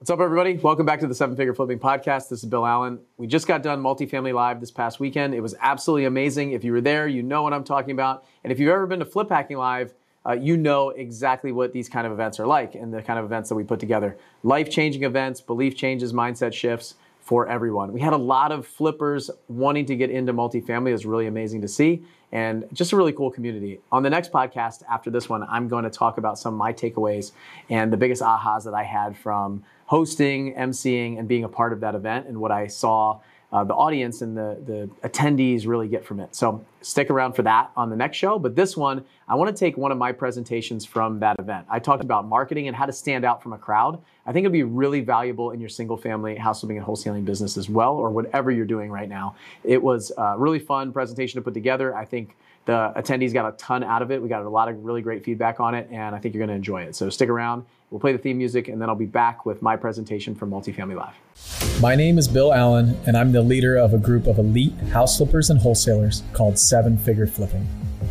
What's up, everybody? Welcome back to the Seven Figure Flipping Podcast. This is Bill Allen. We just got done Multifamily Live this past weekend. It was absolutely amazing. If you were there, you know what I'm talking about. And if you've ever been to Flip Hacking Live, uh, you know exactly what these kind of events are like and the kind of events that we put together. Life changing events, belief changes, mindset shifts for everyone. We had a lot of flippers wanting to get into multifamily. It was really amazing to see and just a really cool community. On the next podcast after this one, I'm going to talk about some of my takeaways and the biggest ahas that I had from hosting, emceeing, and being a part of that event and what I saw uh, the audience and the, the attendees really get from it. So stick around for that on the next show. But this one, I want to take one of my presentations from that event. I talked about marketing and how to stand out from a crowd. I think it'd be really valuable in your single family house flipping and wholesaling business as well, or whatever you're doing right now. It was a really fun presentation to put together. I think the attendees got a ton out of it. We got a lot of really great feedback on it, and I think you're going to enjoy it. So stick around. We'll play the theme music, and then I'll be back with my presentation from Multifamily Live. My name is Bill Allen, and I'm the leader of a group of elite house flippers and wholesalers called Seven Figure Flipping.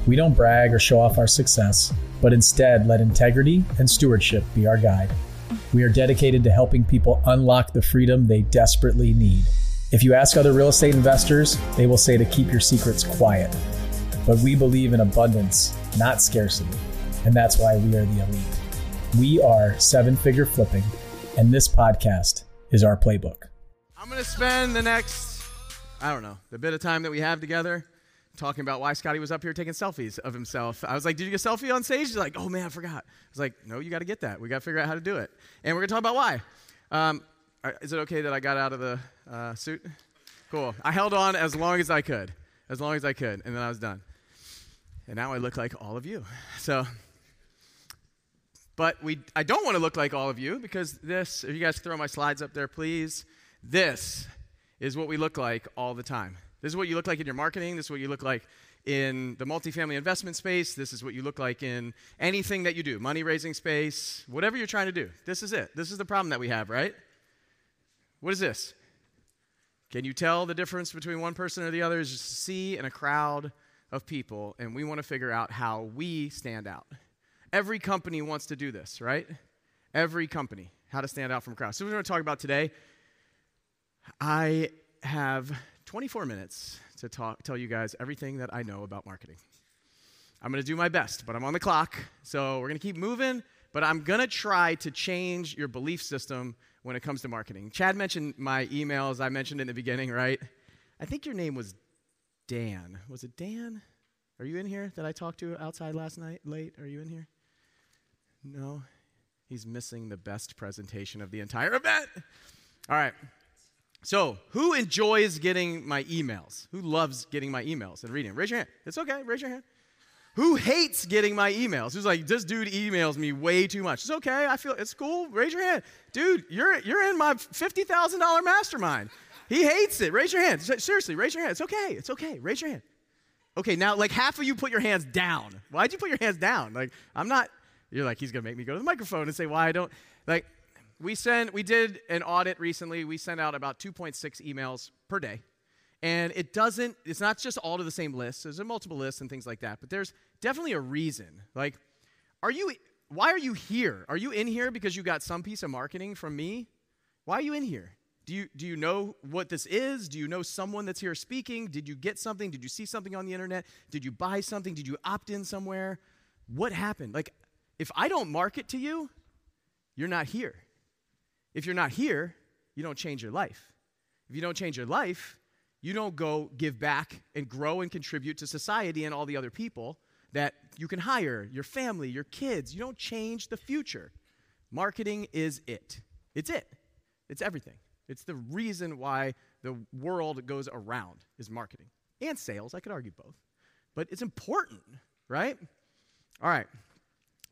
We don't brag or show off our success, but instead let integrity and stewardship be our guide. We are dedicated to helping people unlock the freedom they desperately need. If you ask other real estate investors, they will say to keep your secrets quiet. But we believe in abundance, not scarcity, and that's why we are the elite. We are Seven Figure Flipping, and this podcast is our playbook. I'm going to spend the next, I don't know, the bit of time that we have together talking about why Scotty was up here taking selfies of himself. I was like, Did you get a selfie on stage? He's like, Oh man, I forgot. I was like, No, you got to get that. We got to figure out how to do it. And we're going to talk about why. Um, is it okay that I got out of the uh, suit? Cool. I held on as long as I could, as long as I could, and then I was done. And now I look like all of you. So, but we, I don't want to look like all of you because this, if you guys throw my slides up there, please, this is what we look like all the time. This is what you look like in your marketing. This is what you look like in the multifamily investment space. This is what you look like in anything that you do, money raising space, whatever you're trying to do. This is it. This is the problem that we have, right? What is this? Can you tell the difference between one person or the other? Is just see in a crowd of people, and we want to figure out how we stand out. Every company wants to do this, right? Every company, how to stand out from crowds. So we're going to talk about today. I have 24 minutes to talk, tell you guys everything that I know about marketing. I'm going to do my best, but I'm on the clock, so we're going to keep moving. But I'm going to try to change your belief system when it comes to marketing. Chad mentioned my emails. I mentioned in the beginning, right? I think your name was Dan. Was it Dan? Are you in here that I talked to outside last night late? Are you in here? No. He's missing the best presentation of the entire event. All right. So, who enjoys getting my emails? Who loves getting my emails and reading? Raise your hand. It's okay. Raise your hand. Who hates getting my emails? Who's like, this dude emails me way too much? It's okay. I feel it's cool. Raise your hand. Dude, you're, you're in my $50,000 mastermind. He hates it. Raise your hand. Seriously, raise your hand. It's okay. It's okay. Raise your hand. Okay, now like half of you put your hands down. Why'd you put your hands down? Like, I'm not, you're like, he's gonna make me go to the microphone and say why I don't. Like, we send, we did an audit recently. We sent out about 2.6 emails per day. And it doesn't, it's not just all to the same list. There's a multiple lists and things like that. But there's definitely a reason. Like, are you, why are you here? Are you in here because you got some piece of marketing from me? Why are you in here? Do you, do you know what this is? Do you know someone that's here speaking? Did you get something? Did you see something on the internet? Did you buy something? Did you opt in somewhere? What happened? Like, if I don't market to you, you're not here. If you're not here, you don't change your life. If you don't change your life, you don't go give back and grow and contribute to society and all the other people that you can hire, your family, your kids. You don't change the future. Marketing is it. It's it. It's everything. It's the reason why the world goes around is marketing and sales. I could argue both, but it's important, right? All right.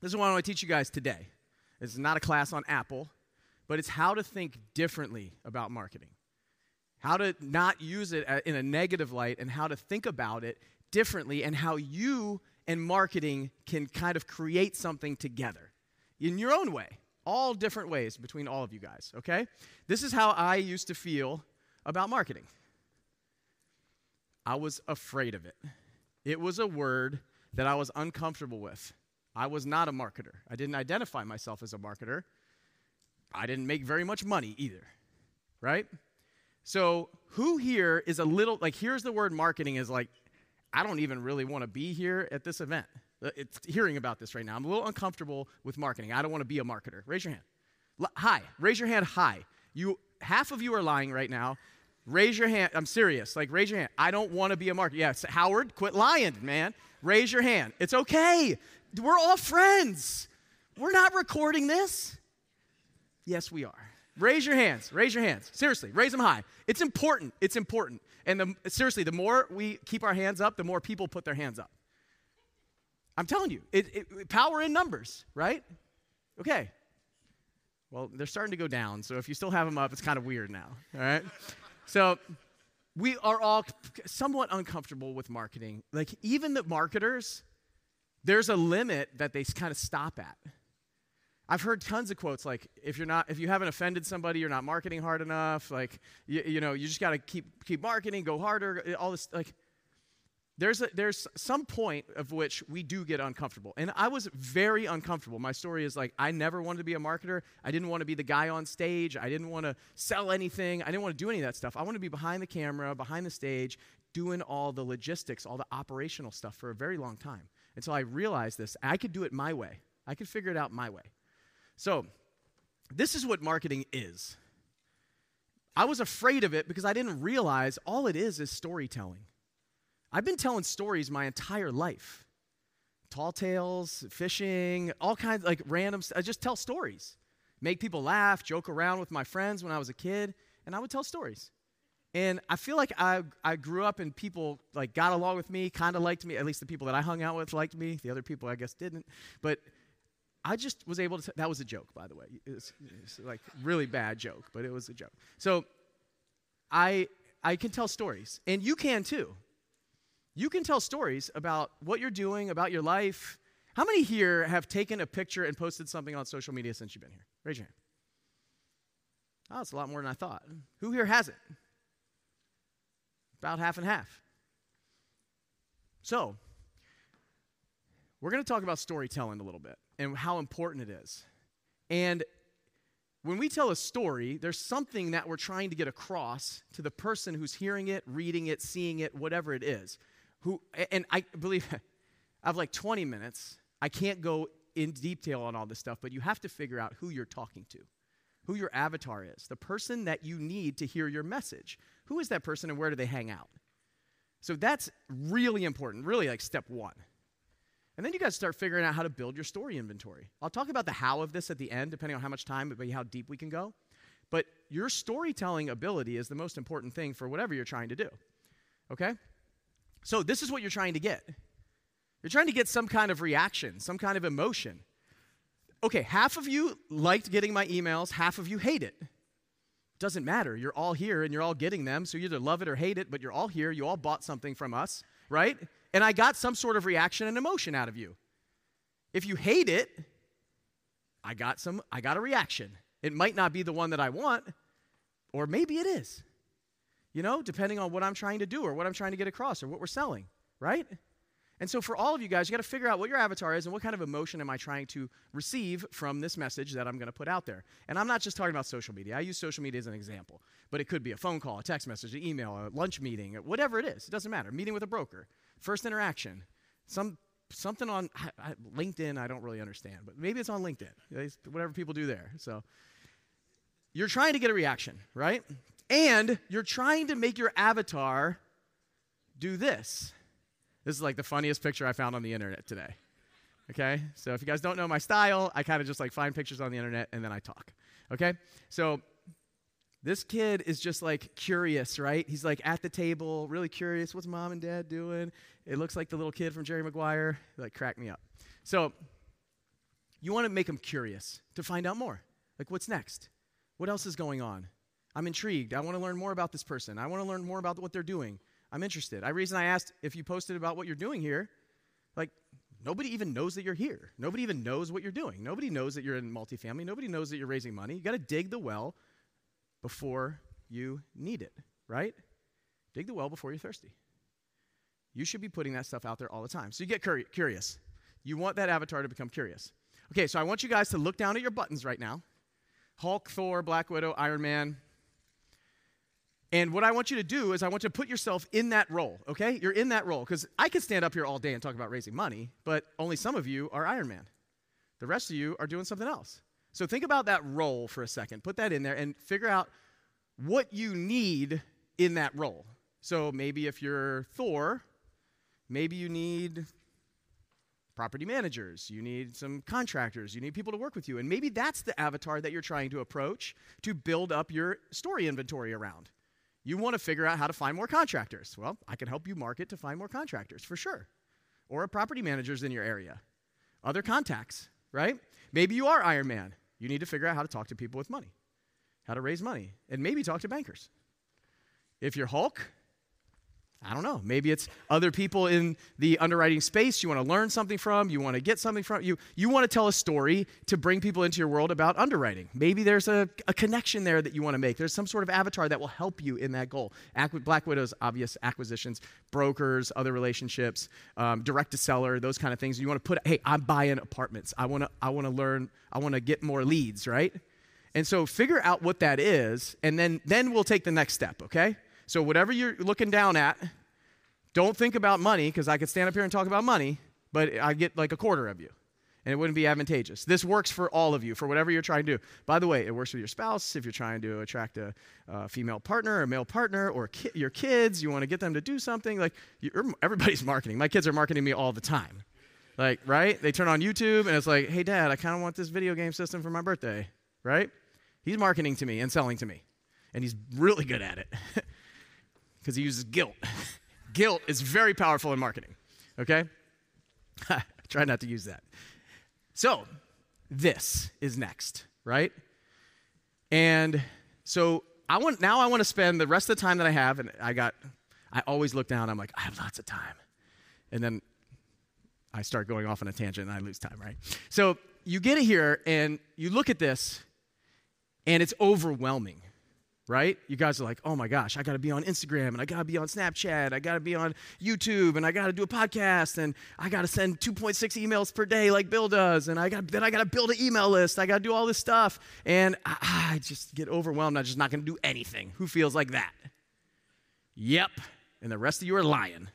This is what I want to teach you guys today. It's not a class on Apple, but it's how to think differently about marketing. How to not use it uh, in a negative light and how to think about it differently and how you and marketing can kind of create something together in your own way all different ways between all of you guys, okay? This is how I used to feel about marketing. I was afraid of it. It was a word that I was uncomfortable with. I was not a marketer. I didn't identify myself as a marketer. I didn't make very much money either, right? So, who here is a little like, here's the word marketing is like, I don't even really want to be here at this event. Uh, it's hearing about this right now. I'm a little uncomfortable with marketing. I don't want to be a marketer. Raise your hand. L- hi. Raise your hand high. You half of you are lying right now. Raise your hand. I'm serious. Like raise your hand. I don't want to be a marketer. Yes, yeah, Howard, quit lying, man. Raise your hand. It's okay. We're all friends. We're not recording this. Yes, we are. Raise your hands. Raise your hands. Seriously, raise them high. It's important. It's important. And the, seriously, the more we keep our hands up, the more people put their hands up. I'm telling you, it, it, power in numbers, right? Okay. Well, they're starting to go down, so if you still have them up, it's kind of weird now, all right? so we are all somewhat uncomfortable with marketing. Like, even the marketers, there's a limit that they kind of stop at. I've heard tons of quotes like, if you're not, if you haven't offended somebody, you're not marketing hard enough. Like, you, you know, you just got to keep, keep marketing, go harder, all this, like, there's, a, there's some point of which we do get uncomfortable. And I was very uncomfortable. My story is like, I never wanted to be a marketer. I didn't want to be the guy on stage. I didn't want to sell anything. I didn't want to do any of that stuff. I want to be behind the camera, behind the stage, doing all the logistics, all the operational stuff for a very long time until I realized this. I could do it my way, I could figure it out my way. So, this is what marketing is. I was afraid of it because I didn't realize all it is is storytelling. I've been telling stories my entire life. Tall tales, fishing, all kinds like random I just tell stories. Make people laugh, joke around with my friends when I was a kid, and I would tell stories. And I feel like I, I grew up and people like got along with me, kind of liked me. At least the people that I hung out with liked me. The other people I guess didn't. But I just was able to. T- that was a joke, by the way. It was, it like really bad joke, but it was a joke. So I I can tell stories, and you can too. You can tell stories about what you're doing, about your life. How many here have taken a picture and posted something on social media since you've been here? Raise your hand. Oh, it's a lot more than I thought. Who here hasn't? About half and half. So, we're going to talk about storytelling a little bit and how important it is. And when we tell a story, there's something that we're trying to get across to the person who's hearing it, reading it, seeing it, whatever it is who, and I believe I have like 20 minutes. I can't go in detail on all this stuff, but you have to figure out who you're talking to, who your avatar is, the person that you need to hear your message. Who is that person and where do they hang out? So that's really important, really like step one. And then you guys start figuring out how to build your story inventory. I'll talk about the how of this at the end, depending on how much time, but how deep we can go. But your storytelling ability is the most important thing for whatever you're trying to do. Okay? So, this is what you're trying to get. You're trying to get some kind of reaction, some kind of emotion. Okay, half of you liked getting my emails, half of you hate it. Doesn't matter. You're all here and you're all getting them, so you either love it or hate it, but you're all here. You all bought something from us, right? And I got some sort of reaction and emotion out of you. If you hate it, I got some I got a reaction. It might not be the one that I want, or maybe it is you know, depending on what I'm trying to do or what I'm trying to get across or what we're selling, right? And so, for all of you guys, you got to figure out what your avatar is and what kind of emotion am I trying to receive from this message that I'm going to put out there. And I'm not just talking about social media. I use social media as an example, but it could be a phone call, a text message, an email, a lunch meeting, whatever it is. It doesn't matter. Meeting with a broker, first interaction, some something on I, I, LinkedIn. I don't really understand, but maybe it's on LinkedIn. Whatever people do there. So, you're trying to get a reaction, right? And you're trying to make your avatar do this. This is like the funniest picture I found on the internet today. Okay? So if you guys don't know my style, I kind of just like find pictures on the internet and then I talk. Okay? So this kid is just like curious, right? He's like at the table, really curious. What's mom and dad doing? It looks like the little kid from Jerry Maguire. Like, crack me up. So, you want to make him curious to find out more. Like, what's next? What else is going on? I'm intrigued. I want to learn more about this person. I want to learn more about what they're doing. I'm interested. I reason I asked if you posted about what you're doing here, like nobody even knows that you're here. Nobody even knows what you're doing. Nobody knows that you're in multifamily. Nobody knows that you're raising money. You got to dig the well before you need it, right? Dig the well before you're thirsty. You should be putting that stuff out there all the time. So you get cur- curious. You want that avatar to become curious. Okay, so I want you guys to look down at your buttons right now. Hulk, Thor, Black Widow, Iron Man. And what I want you to do is I want you to put yourself in that role, okay? You're in that role because I could stand up here all day and talk about raising money, but only some of you are Iron Man. The rest of you are doing something else. So think about that role for a second. Put that in there and figure out what you need in that role. So maybe if you're Thor, maybe you need property managers, you need some contractors, you need people to work with you. And maybe that's the avatar that you're trying to approach to build up your story inventory around. You want to figure out how to find more contractors. Well, I can help you market to find more contractors for sure. Or property managers in your area. Other contacts, right? Maybe you are Iron Man. You need to figure out how to talk to people with money, how to raise money, and maybe talk to bankers. If you're Hulk, I don't know. Maybe it's other people in the underwriting space you want to learn something from, you want to get something from. You, you want to tell a story to bring people into your world about underwriting. Maybe there's a, a connection there that you want to make. There's some sort of avatar that will help you in that goal. Black Widow's obvious acquisitions, brokers, other relationships, um, direct to seller, those kind of things. You want to put, hey, I'm buying apartments. I want to I want to learn, I want to get more leads, right? And so figure out what that is, and then, then we'll take the next step, okay? So, whatever you're looking down at, don't think about money, because I could stand up here and talk about money, but I get like a quarter of you. And it wouldn't be advantageous. This works for all of you, for whatever you're trying to do. By the way, it works with your spouse if you're trying to attract a, female partner, a male partner, or ki- your kids. You want to get them to do something. Like, everybody's marketing. My kids are marketing me all the time. Like, right? They turn on YouTube and it's like, hey, dad, I kind of want this video game system for my birthday, right? He's marketing to me and selling to me. And he's really good at it. because he uses guilt. guilt is very powerful in marketing, okay? Try not to use that. So, this is next, right? And so I want now I want to spend the rest of the time that I have, and I got I always look down, I'm like, I have lots of time. And then I start going off on a tangent and I lose time, right? So you get it here and you look at this, and it's overwhelming right? You guys are like, oh my gosh, I got to be on Instagram and I got to be on Snapchat, I got to be on YouTube and I got to do a podcast and I got to send 2.6 emails per day like Bill does and I got then I got to build an email list. I got to do all this stuff and I, I just get overwhelmed. I'm just not to do anything. Who feels like that? Yep. And the rest of you are lying.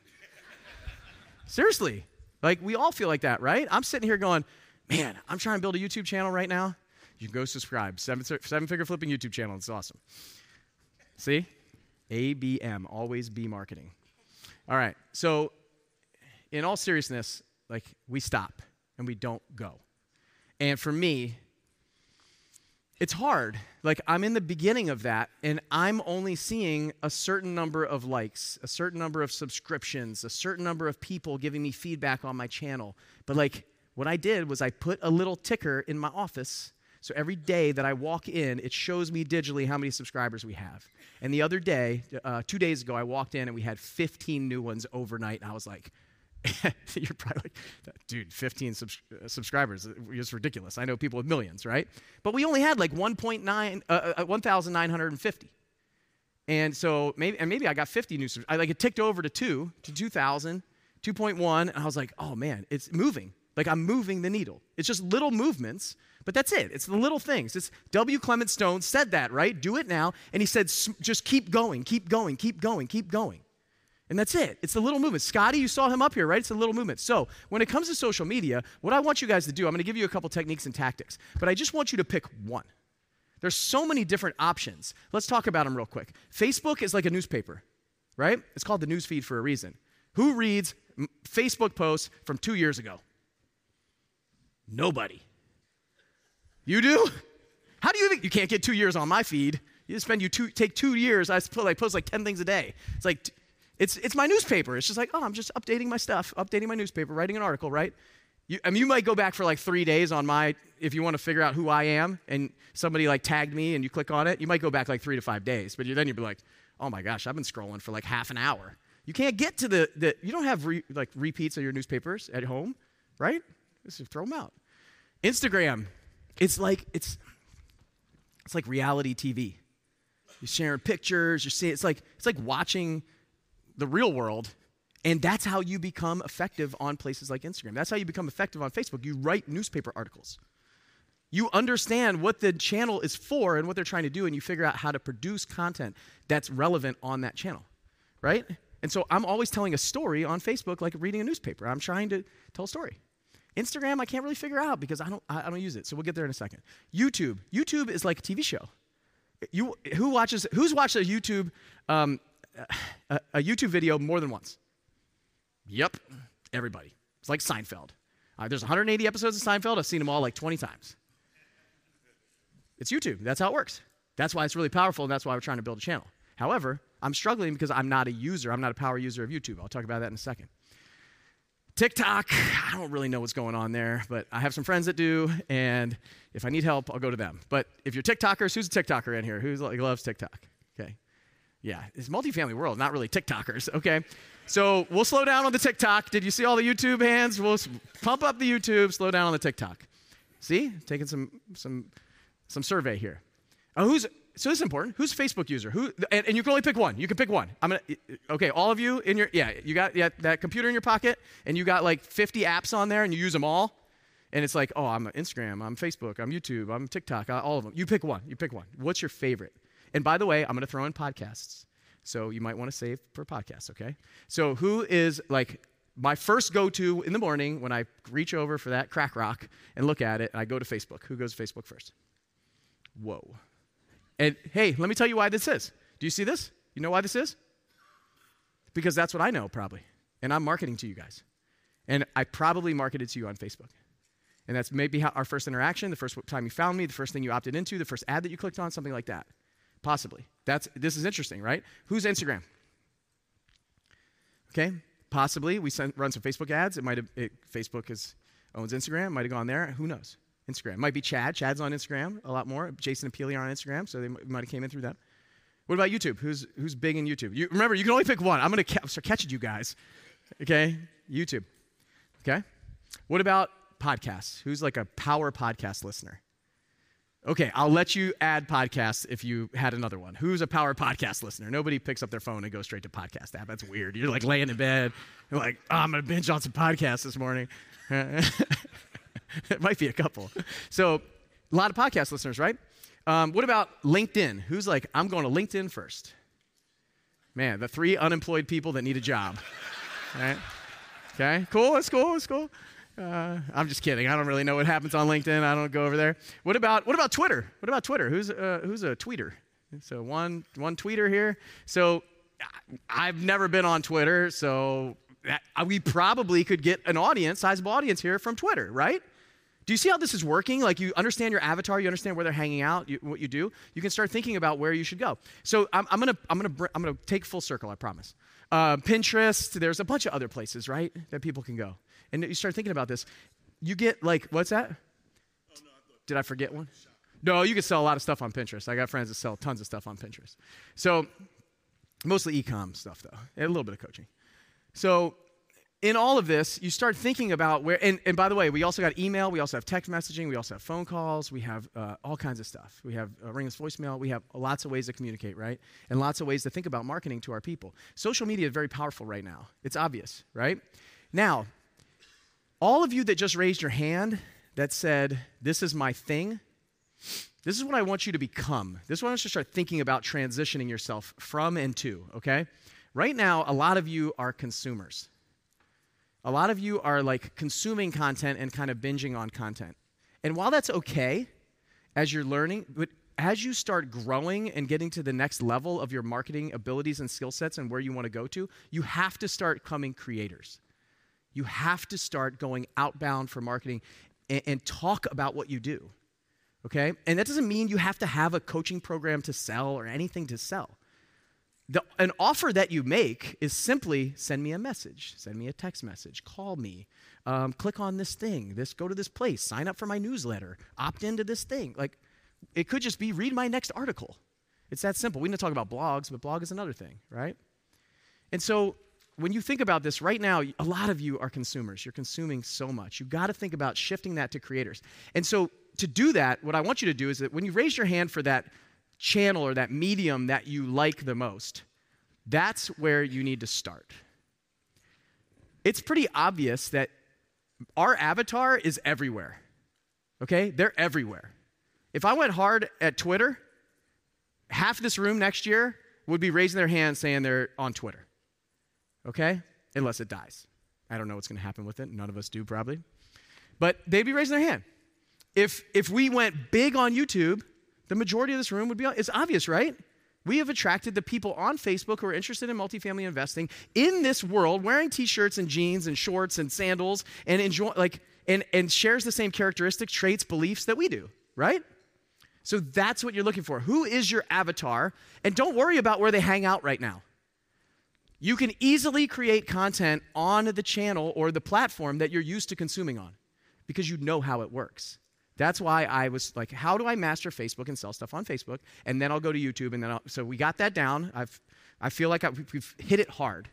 Seriously. Like we all feel like that, right? I'm sitting here going, man, I'm trying to build a YouTube channel right now. You can go subscribe. Seven, seven figure flipping YouTube channel. It's awesome. See? ABM, always be marketing. All right. So, in all seriousness, like we stop and we don't go. And for me, it's hard. Like I'm in the beginning of that and I'm only seeing a certain number of likes, a certain number of subscriptions, a certain number of people giving me feedback on my channel. But like what I did was I put a little ticker in my office so every day that I walk in, it shows me digitally how many subscribers we have. And the other day, uh, two days ago, I walked in and we had 15 new ones overnight. And I was like, you're probably like, dude, 15 subs- uh, subscribers. It's ridiculous. I know people with millions, right? But we only had like 1.9, uh, uh, 1,950. And so maybe, and maybe I got 50 new subscribers. Like it ticked over to two, to 2,000, 2.1. And I was like, oh man, it's moving. Like I'm moving the needle. It's just little movements, but that's it. It's the little things. It's W. Clement Stone said that, right? Do it now. And he said, just keep going, keep going, keep going, keep going. And that's it. It's the little movements. Scotty, you saw him up here, right? It's the little movements. So when it comes to social media, what I want you guys to do, I'm going to give you a couple techniques and tactics, but I just want you to pick one. There's so many different options. Let's talk about them real quick. Facebook is like a newspaper, right? It's called the newsfeed for a reason. Who reads Facebook posts from two years ago? Nobody. You do? How do you think you can't get two years on my feed? You spend you two, take two years. I post like, post like 10 things a day. It's like, it's, it's my newspaper. It's just like, oh, I'm just updating my stuff, updating my newspaper, writing an article, right? You, I mean, you might go back for like three days on my, if you want to figure out who I am and somebody like tagged me and you click on it, you might go back like three to five days. But you, then you'd be like, oh my gosh, I've been scrolling for like half an hour. You can't get to the, the you don't have re, like repeats of your newspapers at home, right? Just throw them out. Instagram, it's like it's it's like reality TV. You're sharing pictures, you're seeing it's like it's like watching the real world. And that's how you become effective on places like Instagram. That's how you become effective on Facebook. You write newspaper articles. You understand what the channel is for and what they're trying to do, and you figure out how to produce content that's relevant on that channel, right? And so I'm always telling a story on Facebook like reading a newspaper. I'm trying to tell a story. Instagram, I can't really figure out because I don't, I don't use it. So we'll get there in a second. YouTube. YouTube is like a TV show. You, who watches, who's watched a YouTube, um, a, a YouTube video more than once? Yep, everybody. It's like Seinfeld. Uh, there's 180 episodes of Seinfeld. I've seen them all like 20 times. It's YouTube. That's how it works. That's why it's really powerful, and that's why we're trying to build a channel. However, I'm struggling because I'm not a user. I'm not a power user of YouTube. I'll talk about that in a second. TikTok, I don't really know what's going on there, but I have some friends that do, and if I need help, I'll go to them. But if you're TikTokers, who's a TikToker in here? Who like, loves TikTok? Okay. Yeah, it's multifamily world, not really TikTokers, okay? So we'll slow down on the TikTok. Did you see all the YouTube hands? We'll pump up the YouTube, slow down on the TikTok. See? Taking some some some survey here. Oh, who's so this is important. Who's a Facebook user? Who and, and, you can only pick one. You can pick one. I'm gonna okay, all of you in your yeah, you got yeah, that computer in your pocket and you got like 50 apps on there and you use them all. And it's like, oh, I'm Instagram, I'm Facebook, I'm YouTube, I'm TikTok, all of them. You pick one. You pick one. What's your favorite? And by the way, I'm gonna throw in podcasts. So you might want to save for podcasts, okay? So who is like my first go to in the morning when I reach over for that crack rock and look at it and I go to Facebook? Who goes to Facebook first? Whoa. And hey, let me tell you why this is. Do you see this? You know why this is? Because that's what I know, probably. And I'm marketing to you guys. And I probably marketed to you on Facebook. And that's maybe our first interaction, the first time you found me, the first thing you opted into, the first ad that you clicked on, something like that. Possibly. That's, this is interesting, right? Who's Instagram? Okay, possibly. We sent, run some Facebook ads. It might have, it, Facebook is, owns Instagram, might have gone there. Who knows? Instagram. Might be Chad. Chad's on Instagram a lot more. Jason and Peely are on Instagram, so they might have came in through that. What about YouTube? Who's, who's big in YouTube? You, remember, you can only pick one. I'm to ca- start catching you guys. Okay? YouTube. Okay? What about podcasts? Who's like a power podcast listener? Okay, I'll let you add podcasts if you had another one. Who's a power podcast listener? Nobody picks up their phone and goes straight to podcast app. That's weird. You're like laying in bed. You're like, oh, I'm to binge on some podcasts this morning. it might be a couple. So, a lot of podcast listeners, right? Um, what about LinkedIn? Who's like, I'm going to LinkedIn first? Man, the three unemployed people that need a job. right? Okay, cool. That's cool. That's cool. Uh, I'm just kidding. I don't really know what happens on LinkedIn. I don't go over there. What about what about Twitter? What about Twitter? Who's uh, who's a tweeter? So one one tweeter here. So I've never been on Twitter, so that, we probably could get an audience, sizable audience here from Twitter, right? Do you see how this is working? Like you understand your avatar, you understand where they're hanging out, you, what you do. You can start thinking about where you should go. So I'm, I'm gonna I'm gonna I'm gonna take full circle. I promise. Uh, Pinterest. There's a bunch of other places, right, that people can go. And you start thinking about this. You get like what's that? Oh, no, Did I forget one? No, you can sell a lot of stuff on Pinterest. I got friends that sell tons of stuff on Pinterest. So mostly e-com stuff though, and a little bit of coaching. So in all of this, you start thinking about where, and, and by the way, we also got email, we also have text messaging, we also have phone calls, we have uh, all kinds of stuff. We have uh, ringless voicemail, we have lots of ways to communicate, right? And lots of ways to think about marketing to our people. Social media is very powerful right now. It's obvious, right? Now, all of you that just raised your hand that said, This is my thing, this is what I want you to become. This is what I want you to start thinking about transitioning yourself from and to, okay? Right now, a lot of you are consumers. A lot of you are like consuming content and kind of binging on content. And while that's okay as you're learning, but as you start growing and getting to the next level of your marketing abilities and skill sets and where you want to go to, you have to start becoming creators. You have to start going outbound for marketing and, and talk about what you do. Okay? And that doesn't mean you have to have a coaching program to sell or anything to sell the, an offer that you make is simply send me a message, send me a text message, call me, um, click on this thing, this go to this place, sign up for my newsletter, opt into this thing. Like it could just be read my next article. It's that simple. We didn't talk about blogs, but blog is another thing, right? And so when you think about this right now, a lot of you are consumers. You're consuming so much. You've got to think about shifting that to creators. And so to do that, what I want you to do is that when you raise your hand for that channel or that medium that you like the most, that's where you need to start. It's pretty obvious that our avatar is everywhere. Okay? They're everywhere. If I went hard at Twitter, half this room next year would be raising their hand saying they're on Twitter. Okay? Unless it dies. I don't know what's going to happen with it. None of us do, probably. But they'd be raising their hand. If, if we went big on YouTube, the majority of this room would be on. It's obvious, right? We have attracted the people on Facebook who are interested in multifamily investing in this world, wearing t-shirts and jeans and shorts and sandals and enjoy like and, and shares the same characteristics, traits, beliefs that we do, right? So that's what you're looking for. Who is your avatar? And don't worry about where they hang out right now. You can easily create content on the channel or the platform that you're used to consuming on because you know how it works. That's why I was like, how do I master Facebook and sell stuff on Facebook? And then I'll go to YouTube. And then I'll, so we got that down. I've, I feel like I've, we've hit it hard.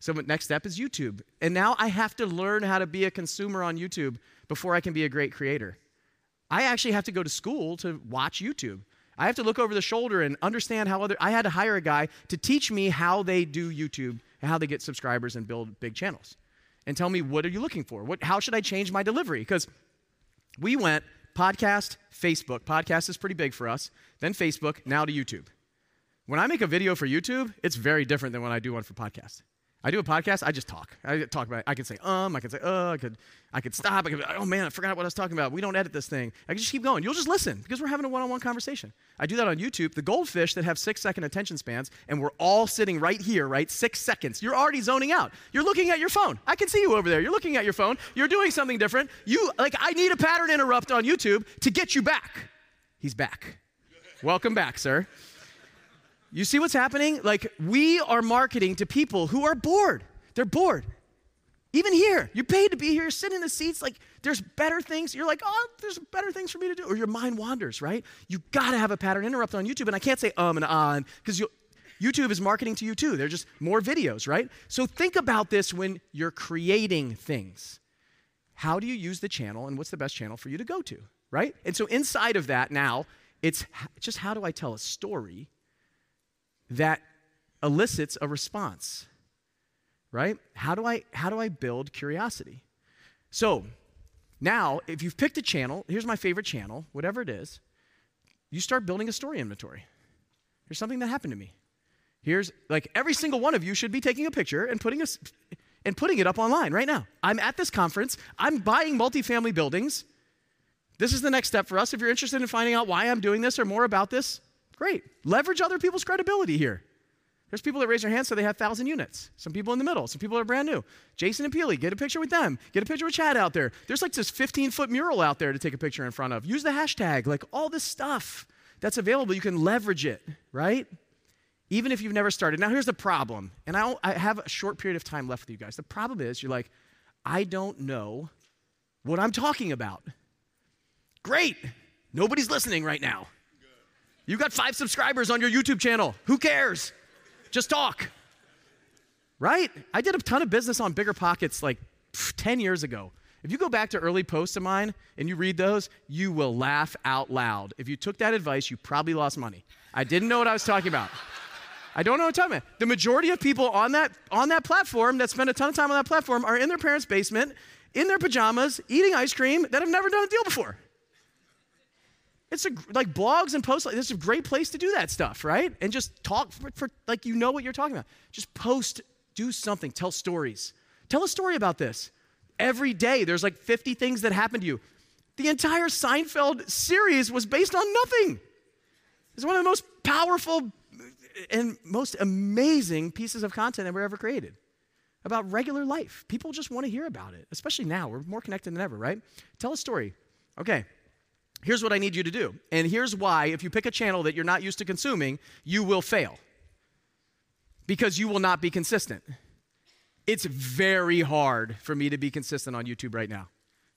So next step is YouTube. And now I have to learn how to be a consumer on YouTube before I can be a great creator. I actually have to go to school to watch YouTube. I have to look over the shoulder and understand how other I had to hire a guy to teach me how they do YouTube and how they get subscribers and build big channels. And tell me what are you looking for? What how should I change my delivery? Because we went podcast, Facebook. Podcast is pretty big for us. Then Facebook, now to YouTube. When I make a video for YouTube, it's very different than when I do one for podcast. I do a podcast, I just talk. I talk about. I can say um, I can say uh, I could I could stop. I could oh man, I forgot what I was talking about. We don't edit this thing. I can just keep going. You'll just listen because we're having a one-on-one conversation. I do that on YouTube. The goldfish that have six second attention spans, and we're all sitting right here, right? Six seconds. You're already zoning out. You're looking at your phone. I can see you over there. You're looking at your phone. You're doing something different. You like I need a pattern interrupt on YouTube to get you back. He's back. Welcome back, sir. You see what's happening? Like, we are marketing to people who are bored. They're bored. Even here, you're paid to be here, sit in the seats, like, there's better things. You're like, oh, there's better things for me to do. Or your mind wanders, right? You gotta have a pattern interrupt on YouTube. And I can't say um and on, because YouTube is marketing to you too. They're just more videos, right? So think about this when you're creating things. How do you use the channel, and what's the best channel for you to go to, right? And so inside of that now, it's just how do I tell a story that elicits a response right? How do i how do i build curiosity? So now if you've picked a channel here's my favorite channel whatever it is you start building a story inventory. Here's something that happened to me. Here's like every single one of you should be taking a picture and putting a and putting it up online right now. I'm at this conference. I'm buying multifamily buildings. This is the next step for us. If you're interested in finding out why i'm doing this or more about this Great. Leverage other people's credibility here. There's people that raise their hands so they have 1,000 units. Some people in the middle. Some people are brand new. Jason and Peely, get a picture with them. Get a picture with Chad out there. There's like this 15 foot mural out there to take a picture in front of. Use the hashtag. Like all this stuff that's available, you can leverage it, right? Even if you've never started. Now, here's the problem. And I, I have a short period of time left with you guys. The problem is you're like, I don't know what I'm talking about. Great. Nobody's listening right now. You got five subscribers on your YouTube channel. Who cares? Just talk. Right? I did a ton of business on Bigger Pockets like 10 years ago. If you go back to early posts of mine and you read those, you will laugh out loud. If you took that advice, you probably lost money. I didn't know what I was talking about. I don't know what I'm talking about. The majority of people on that, on that platform that spend a ton of time on that platform are in their parents' basement, in their pajamas, eating ice cream that have never done a deal before. It's a, like blogs and posts. Like, this is a great place to do that stuff, right? And just talk for, for like you know what you're talking about. Just post, do something, tell stories. Tell a story about this. Every day, there's like 50 things that happen to you. The entire Seinfeld series was based on nothing. It's one of the most powerful uh, and most amazing pieces of content that were ever created about regular life. People just want to hear about it, especially now. We're more connected than ever, right? Tell a story. Okay, here's what I need you to do. And here's why, if you pick a channel that you're not used to consuming, you will fail because you will not be consistent. It's very hard for me to be consistent on YouTube right now.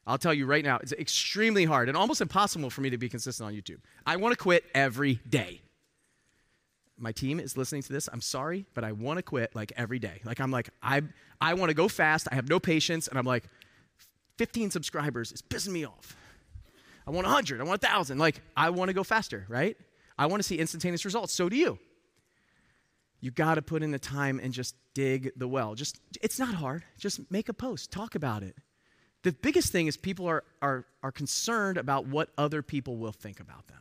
I'll tell you right now, it's extremely hard and almost impossible for me to be consistent on YouTube. I want to quit every day. My team is listening to this. I'm sorry, but I want to quit like every day. Like I'm like I I want to go fast. I have no patience and I'm like 15 subscribers is pissing me off. I want 100. I want 1,000. Like, I want to go faster, right? I want to see instantaneous results. So do you. You got to put in the time and just dig the well. Just it's not hard. Just make a post, talk about it. the biggest thing is people are, are, are concerned about what other people will think about them.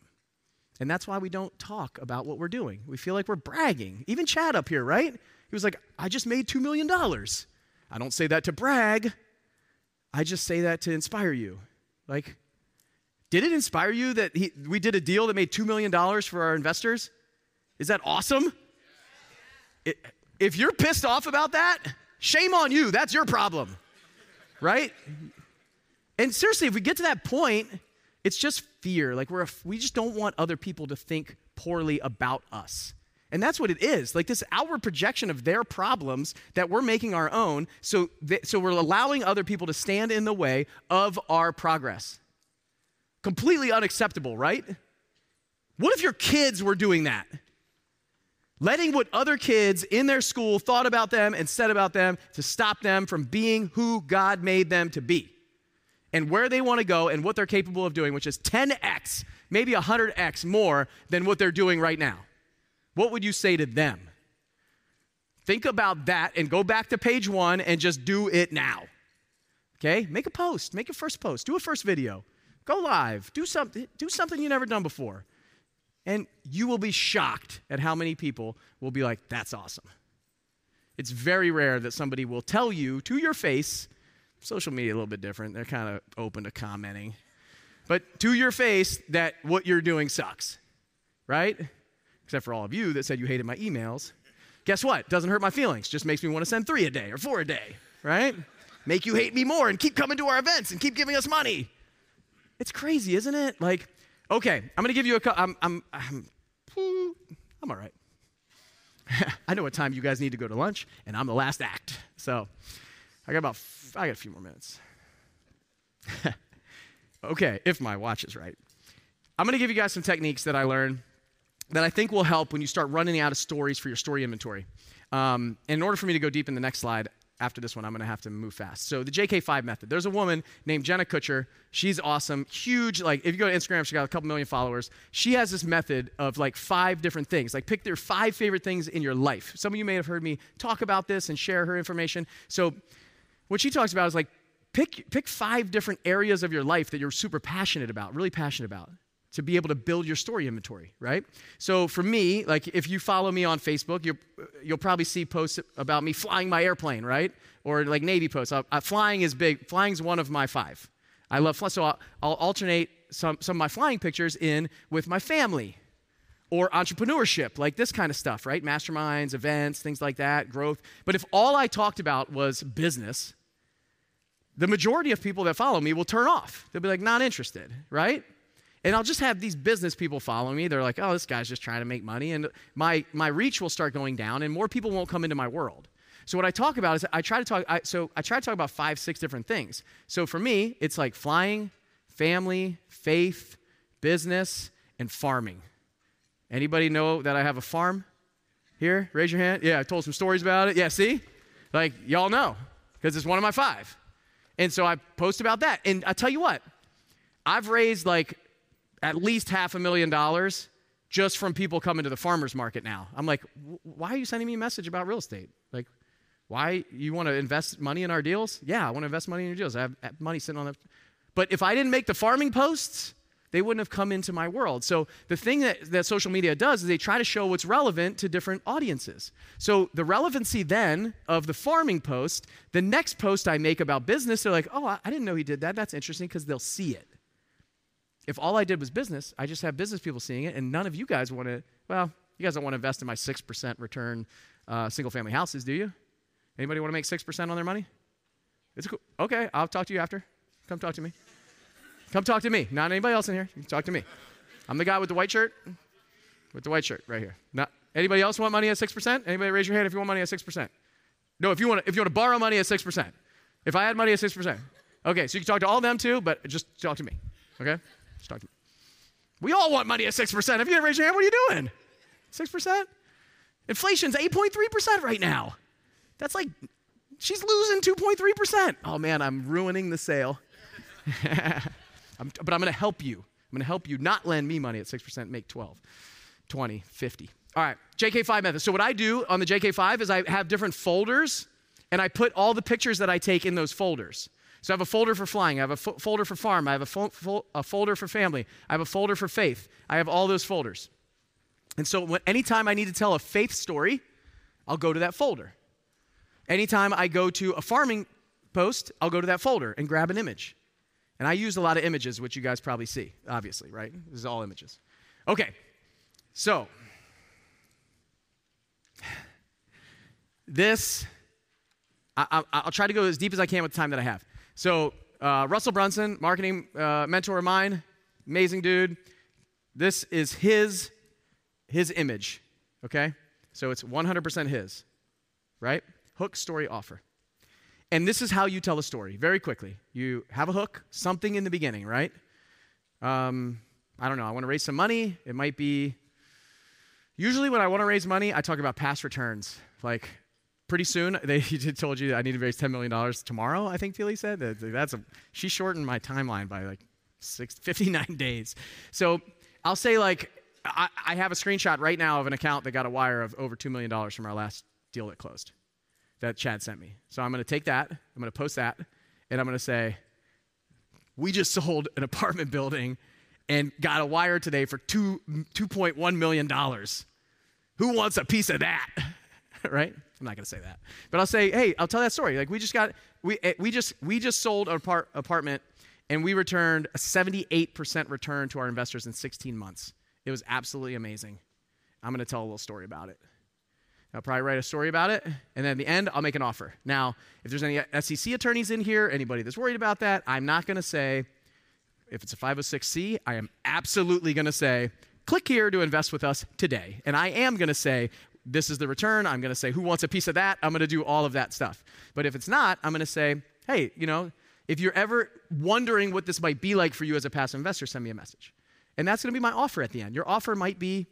And that's why we don't talk about what we're doing. We feel like we're bragging. Even Chad up here, right? He was like, I just made $2 million. I don't say that to brag, I just say that to inspire you. Like, did it inspire you that he, we did a deal that made $2 million for our investors? Is that awesome? It, if you're pissed off about that, shame on you. That's your problem, right? And seriously, if we get to that point, it's just fear. Like we're we just don't want other people to think poorly about us. And that's what it is. Like this outward projection of their problems that we're making our own. So, th- so we're allowing other people to stand in the way of our progress. Completely unacceptable, right? What if your kids were doing that? Letting what other kids in their school thought about them and said about them to stop them from being who God made them to be and where they want to go and what they're capable of doing, which is 10x, maybe 100x more than what they're doing right now. What would you say to them? Think about that and go back to page one and just do it now. Okay? Make a post, make a first post, do a first video, go live, do something, do something you've never done before. And you will be shocked at how many people will be like, that's awesome. It's very rare that somebody will tell you to your face, social media a little bit different, they're kind of open to commenting, but to your face that what you're doing sucks, right? except for all of you that said you hated my emails. Guess what? Doesn't hurt my feelings, just makes me want to send three a day or four a day, right? Make you hate me more and keep coming to our events and keep giving us money. It's crazy, isn't it? Like, okay, I'm gonna give you a. I'm, I'm, I'm, I'm all right. I know what time you guys need to go to lunch, and I'm the last act. So, I got about, I got a few more minutes. okay, if my watch is right. I'm gonna give you guys some techniques that I learned that I think will help when you start running out of stories for your story inventory. Um, in order for me to go deep in the next slide, after this one, I'm going to have to move fast. So the JK5 method. There's a woman named Jenna Kutcher. She's awesome, huge. Like if you go to Instagram, she got a couple million followers. She has this method of like five different things. Like pick your five favorite things in your life. Some of you may have heard me talk about this and share her information. So what she talks about is like pick pick five different areas of your life that you're super passionate about, really passionate about to be able to build your story inventory, right? So for me, like if you follow me on Facebook, you'll, you'll probably see posts about me flying my airplane, right? Or like Navy posts. Uh, flying is big. Flying's one of my five. I love flying. So I'll, I'll alternate some, some of my flying pictures in with my family or entrepreneurship, like this kind of stuff, right? Masterminds, events, things like that, growth. But if all I talked about was business, the majority of people that follow me will turn off. They'll be like, not interested, right? And I'll just have these business people follow me. They're like, oh, this guy's just trying to make money. And my, my reach will start going down, and more people won't come into my world. So what I talk about is I try to talk. I, so I try to talk about five, six different things. So for me, it's like flying, family, faith, business, and farming. Anybody know that I have a farm here? Raise your hand. Yeah, I told some stories about it. Yeah, see, like y'all know because it's one of my five. And so I post about that. And I tell you what, I've raised like at least half a million dollars just from people coming to the farmer's market now. I'm like, why are you sending me a message about real estate? Like, why you want to invest money in our deals? Yeah, I want to invest money in your deals. I have money sitting on the. But if I didn't make the farming posts, they wouldn't have come into my world. So the thing that, that social media does is they try to show what's relevant to different audiences. So the relevancy then of the farming post, the next post I make about business, they're like, oh, I didn't know he did that. That's interesting because they'll see it if all I did was business, I just have business people seeing it, and none of you guys want to, well, you guys don't want to invest in my 6% return uh, single family houses, do you? Anybody want to make 6% on their money? It's cool. Okay, I'll talk to you after. Come talk to me. Come talk to me. Not anybody else in here. Talk to me. I'm the guy with the white shirt. With the white shirt right here. Not anybody else want money at 6%? Anybody raise your hand if you want money at 6%? No, if you want to, if you want to borrow money at 6%. If I had money at 6%. Okay, so you can talk to all them too, but just talk to me. Okay? We all want money at 6%. If you didn't raise your hand, what are you doing? 6%? Inflation's 8.3% right now. That's like, she's losing 2.3%. Oh man, I'm ruining the sale. I'm, but I'm going to help you. I'm going to help you not lend me money at 6%, make 12, 20, 50. All right, JK5 method. So what I do on the JK5 is I have different folders and I put all the pictures that I take in those folders. So I have a folder for flying. I have a fo- folder for farm. I have a, fo- fo- a folder for family. I have a folder for faith. I have all those folders. And so when, anytime I need to tell a faith story, I'll go to that folder. Anytime I go to a farming post, I'll go to that folder and grab an image. And I use a lot of images, which you guys probably see, obviously, right? This is all images. Okay, so this, I, will try to go as deep as I can with the time that I have. So, uh, Russell Brunson, marketing uh, mentor of mine, amazing dude. This is his, his image, okay? So it's 100% his, right? Hook, story, offer. And this is how you tell a story very quickly. You have a hook, something in the beginning, right? Um, I don't know, I want to raise some money. It might be, usually when I want to raise money, I talk about past returns. Like, pretty soon, they told you I need to raise $10 million tomorrow, I think Feely said. That's a, she shortened my timeline by like six, 59 days. So I'll say, like, I, I have a screenshot right now of an account that got a wire of over $2 million from our last deal that closed that Chad sent me. So I'm going to take that, I'm going to post that, and I'm going to say, we just sold an apartment building and got a wire today for two, $2.1 million. Who wants a piece of that? right? I'm not going to say that. But I'll say, hey, I'll tell that story. Like we just got, we, eh, we, just, we just sold apart, apartment and we returned a 78% return to our investors in 16 months. It was absolutely amazing. I'm going to tell a little story about it. I'll probably write a story about it, and then at the end, I'll make an offer. Now, if there's any SEC attorneys in here, anybody that's worried about that, I'm not going to say, if it's a 506C, I am absolutely going to say, click here to invest with us today. And I am going to say, this is the return. I'm going to say, who wants a piece of that? I'm going to do all of that stuff. But if it's not, I'm going to say, hey, you know, if you're ever wondering what this might be like for you as a passive investor, send me a message. And that's going to be my offer at the end. Your offer might be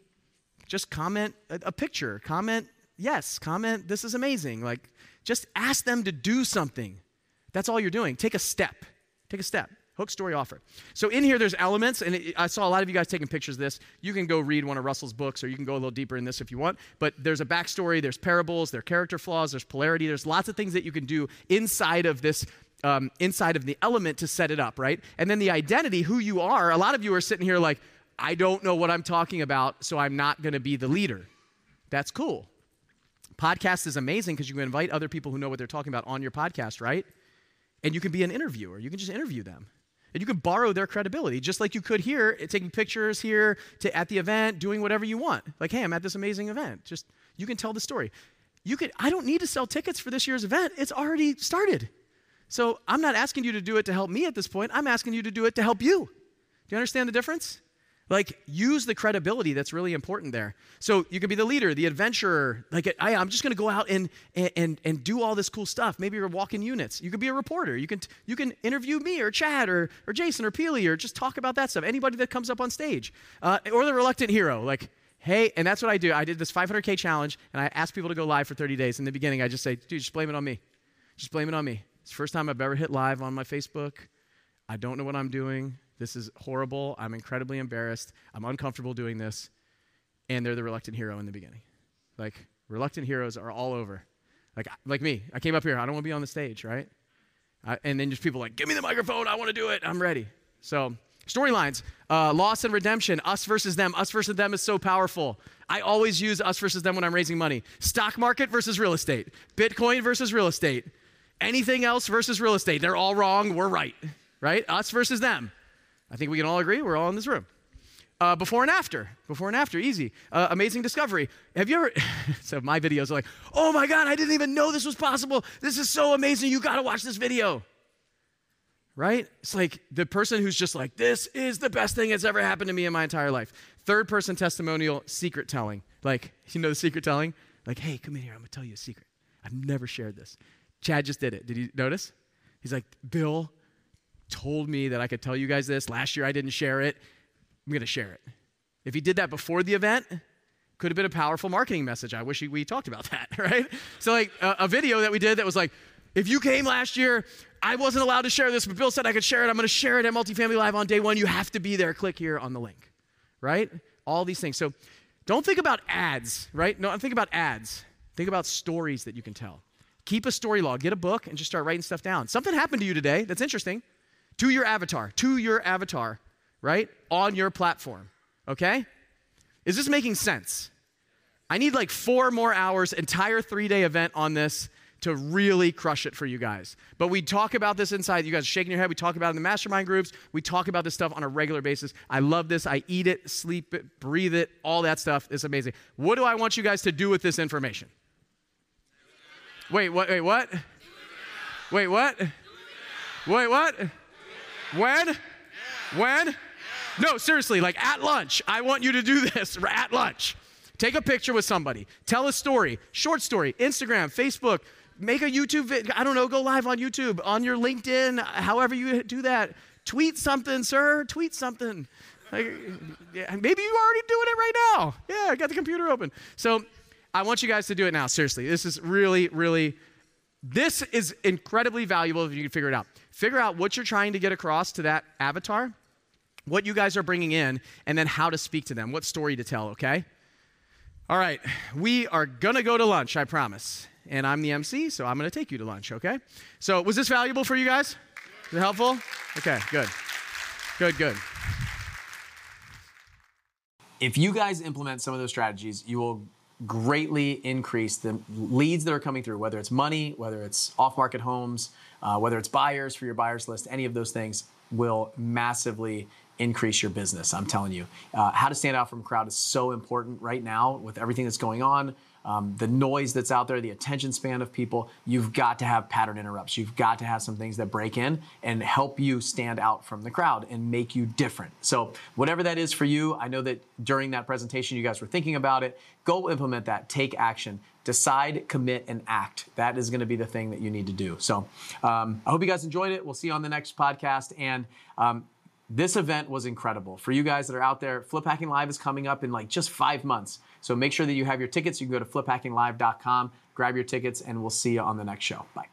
just comment a, a picture, comment yes, comment, this is amazing. Like, just ask them to do something. That's all you're doing. Take a step. Take a step. Hook story offer. So in here, there's elements, and it, I saw a lot of you guys taking pictures of this. You can go read one of Russell's books, or you can go a little deeper in this if you want. But there's a backstory, there's parables, there's character flaws, there's polarity, there's lots of things that you can do inside of this um, inside of the element to set it up, right? And then the identity, who you are. A lot of you are sitting here like, I don't know what I'm talking about, so I'm not going to be the leader. That's cool. Podcast is amazing because you can invite other people who know what they're talking about on your podcast, right? And you can be an interviewer. You can just interview them. And you can borrow their credibility, just like you could here, eh, taking pictures here to, at the event, doing whatever you want. Like, hey, I'm at this amazing event. Just you can tell the story. You could. I don't need to sell tickets for this year's event. It's already started. So I'm not asking you to do it to help me at this point. I'm asking you to do it to help you. Do you understand the difference? Like, use the credibility that's really important there. So you can be the leader, the adventurer. Like, I, am just going to go out and, and, and do all this cool stuff. Maybe you're walking units. You could be a reporter. You can, you can interview me or Chad or, or Jason or Peely or just talk about that stuff. Anybody that comes up on stage. Uh, or the reluctant hero. Like, hey, and that's what I do. I did this 500K challenge and I asked people to go live for 30 days. In the beginning, I just say, dude, just blame it on me. Just blame it on me. It's the first time I've ever hit live on my Facebook. I don't know what I'm doing. This is horrible. I'm incredibly embarrassed. I'm uncomfortable doing this. And they're the reluctant hero in the beginning. Like, reluctant heroes are all over. Like, like me. I came up here. I don't want to be on the stage, right? And then just people like, give me the microphone. I want to do it. I'm ready. So, storylines uh, loss and redemption, us versus them. Us versus them is so powerful. I always use us versus them when I'm raising money. Stock market versus real estate, Bitcoin versus real estate, anything else versus real estate. They're all wrong. We're right, right? Us versus them. I think we can all agree we're all in this room. Uh, before and after, before and after, easy. Uh, amazing discovery. Have you ever? so my videos are like, oh my god, I didn't even know this was possible. This is so amazing. You got to watch this video. Right? It's like the person who's just like, this is the best thing that's ever happened to me in my entire life. Third person testimonial, secret telling. Like, you know the secret telling? Like, hey, come in here. I'm gonna tell you a secret. I've never shared this. Chad just did it. Did you notice? He's like, Bill, told me that I could tell you guys this. Last year I didn't share it. I'm going to share it. If he did that before the event, could have been a powerful marketing message. I wish we talked about that, right? So, like a, a, video that we did that was like, if you came last year, I wasn't allowed to share this, but Bill said I could share it. I'm going to share it at Multifamily Live on day one. You have to be there. Click here on the link, right? All these things. So, don't think about ads, right? No, think about ads. Think about stories that you can tell. Keep a story log, get a book, and just start writing stuff down. Something happened to you today that's interesting to your avatar, to your avatar, right? On your platform, okay? Is this making sense? I need like four more hours, entire three day event on this to really crush it for you guys. But we talk about this inside. You guys shaking your head. We talk about it in the mastermind groups. We talk about this stuff on a regular basis. I love this. I eat it, sleep it, breathe it, all that stuff. It's amazing. What do I want you guys to do with this information? Wait, what? Wait, what? Wait, what? Wait, what? When? When? No, seriously, like at lunch. I want you to do this at lunch. Take a picture with somebody. Tell a story, short story, Instagram, Facebook, make a YouTube video. I don't know, go live on YouTube, on your LinkedIn, however you do that. Tweet something, sir. Tweet something. Like, yeah, maybe you're already doing it right now. Yeah, I got the computer open. So I want you guys to do it now. Seriously, this is really, really, this is incredibly valuable if you can figure it out. Figure out what you're trying to get across to that avatar, what you guys are bringing in, and then how to speak to them, what story to tell, okay? All right, we are gonna go to lunch, I promise. And I'm the MC, so I'm gonna take you to lunch, okay? So, was this valuable for you guys? Is it helpful? Okay, good. Good, good. If you guys implement some of those strategies, you will greatly increase the leads that are coming through, whether it's money, whether it's off market homes, uh, whether it's buyers for your buyers list, any of those things will massively increase your business. I'm telling you. Uh, how to stand out from a crowd is so important right now with everything that's going on. Um, the noise that's out there, the attention span of people, you've got to have pattern interrupts. You've got to have some things that break in and help you stand out from the crowd and make you different. So, whatever that is for you, I know that during that presentation you guys were thinking about it. Go implement that, take action, decide, commit, and act. That is going to be the thing that you need to do. So, um, I hope you guys enjoyed it. We'll see you on the next podcast. And um, this event was incredible. For you guys that are out there, Flip Hacking Live is coming up in like just five months. So make sure that you have your tickets. You can go to fliphackinglive.com, grab your tickets, and we'll see you on the next show. Bye.